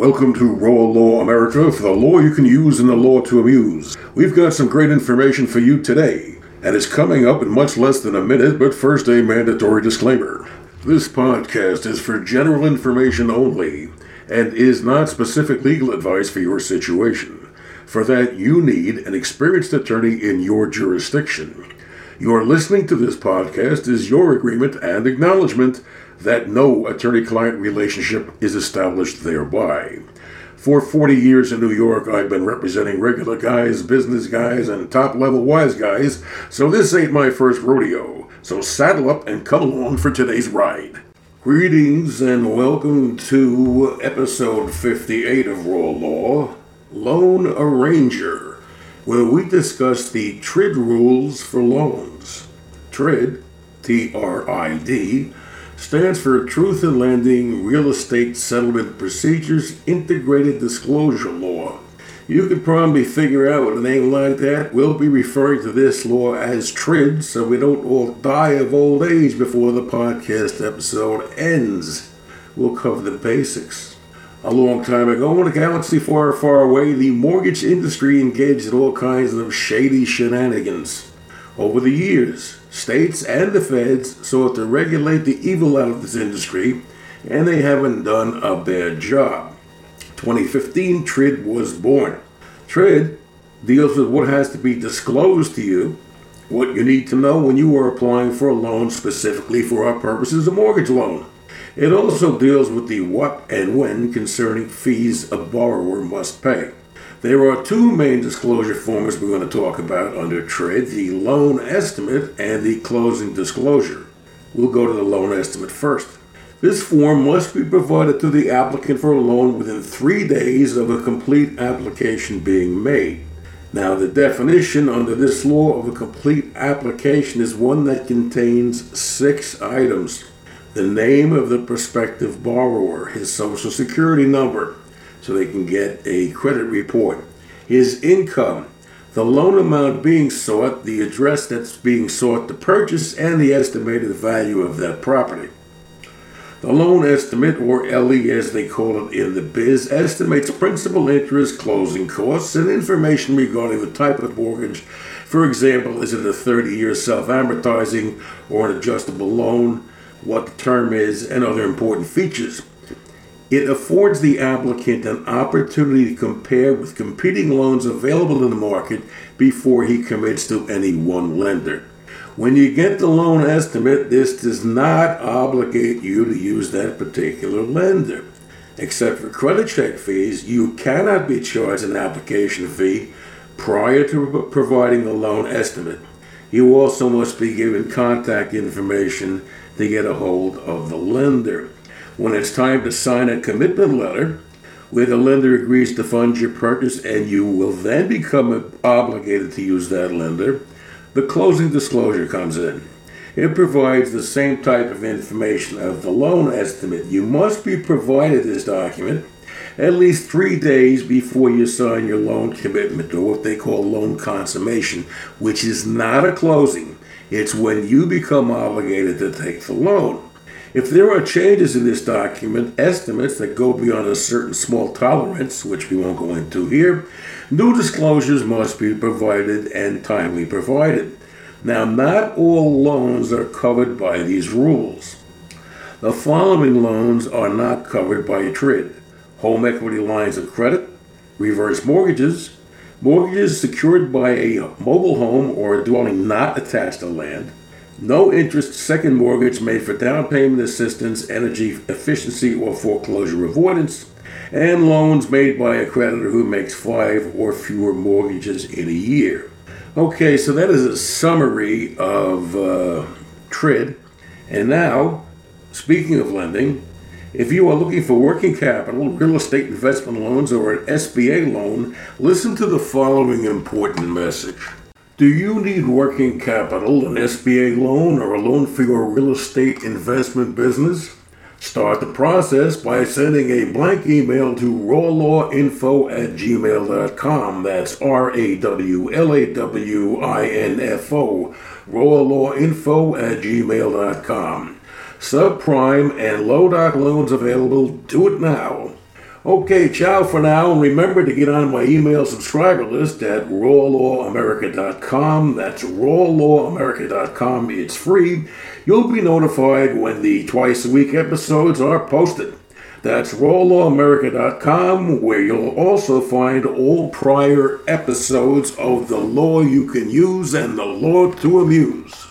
Welcome to Raw Law America for the law you can use and the law to amuse. We've got some great information for you today, and it's coming up in much less than a minute, but first a mandatory disclaimer. This podcast is for general information only and is not specific legal advice for your situation. For that, you need an experienced attorney in your jurisdiction. Your listening to this podcast is your agreement and acknowledgement that no attorney client relationship is established thereby. For 40 years in New York, I've been representing regular guys, business guys, and top level wise guys, so this ain't my first rodeo. So saddle up and come along for today's ride. Greetings and welcome to episode 58 of Raw Law Loan Arranger, where we discuss the TRID rules for loans. TRID, T R I D, stands for Truth in Lending Real Estate Settlement Procedures Integrated Disclosure Law. You can probably figure out with a name like that. We'll be referring to this law as TRID so we don't all die of old age before the podcast episode ends. We'll cover the basics. A long time ago, in a galaxy far, far away, the mortgage industry engaged in all kinds of shady shenanigans. Over the years, states and the feds sought to regulate the evil out of this industry, and they haven't done a bad job. 2015, TRID was born. TRID deals with what has to be disclosed to you, what you need to know when you are applying for a loan specifically for our purposes, a mortgage loan. It also deals with the what and when concerning fees a borrower must pay. There are two main disclosure forms we're going to talk about under TRID the loan estimate and the closing disclosure. We'll go to the loan estimate first. This form must be provided to the applicant for a loan within three days of a complete application being made. Now, the definition under this law of a complete application is one that contains six items the name of the prospective borrower, his social security number, so they can get a credit report, his income, the loan amount being sought, the address that's being sought to purchase, and the estimated value of that property. The loan estimate, or LE as they call it in the biz, estimates principal, interest, closing costs, and information regarding the type of mortgage. For example, is it a 30 year self amortizing or an adjustable loan? What the term is, and other important features. It affords the applicant an opportunity to compare with competing loans available in the market before he commits to any one lender. When you get the loan estimate, this does not obligate you to use that particular lender. Except for credit check fees, you cannot be charged an application fee prior to providing the loan estimate. You also must be given contact information to get a hold of the lender. When it's time to sign a commitment letter, where the lender agrees to fund your purchase and you will then become obligated to use that lender, the closing disclosure comes in. It provides the same type of information as the loan estimate. You must be provided this document at least three days before you sign your loan commitment, or what they call loan consummation, which is not a closing. It's when you become obligated to take the loan. If there are changes in this document, estimates that go beyond a certain small tolerance, which we won't go into here, new disclosures must be provided and timely provided. Now, not all loans are covered by these rules. The following loans are not covered by a TRID home equity lines of credit, reverse mortgages, mortgages secured by a mobile home or a dwelling not attached to land no interest second mortgage made for down payment assistance, energy efficiency, or foreclosure avoidance, and loans made by a creditor who makes five or fewer mortgages in a year. Okay, so that is a summary of uh, TRID. And now, speaking of lending, if you are looking for working capital, real estate investment loans, or an SBA loan, listen to the following important message. Do you need working capital, an SBA loan, or a loan for your real estate investment business? Start the process by sending a blank email to rawlawinfo at gmail.com. That's R A W L A W I N F O, rawlawinfo at gmail.com. Subprime and low doc loans available. Do it now. Okay, ciao for now, and remember to get on my email subscriber list at rawlawamerica.com. That's rawlawamerica.com. It's free. You'll be notified when the twice a week episodes are posted. That's rawlawamerica.com, where you'll also find all prior episodes of The Law You Can Use and The Law to Amuse.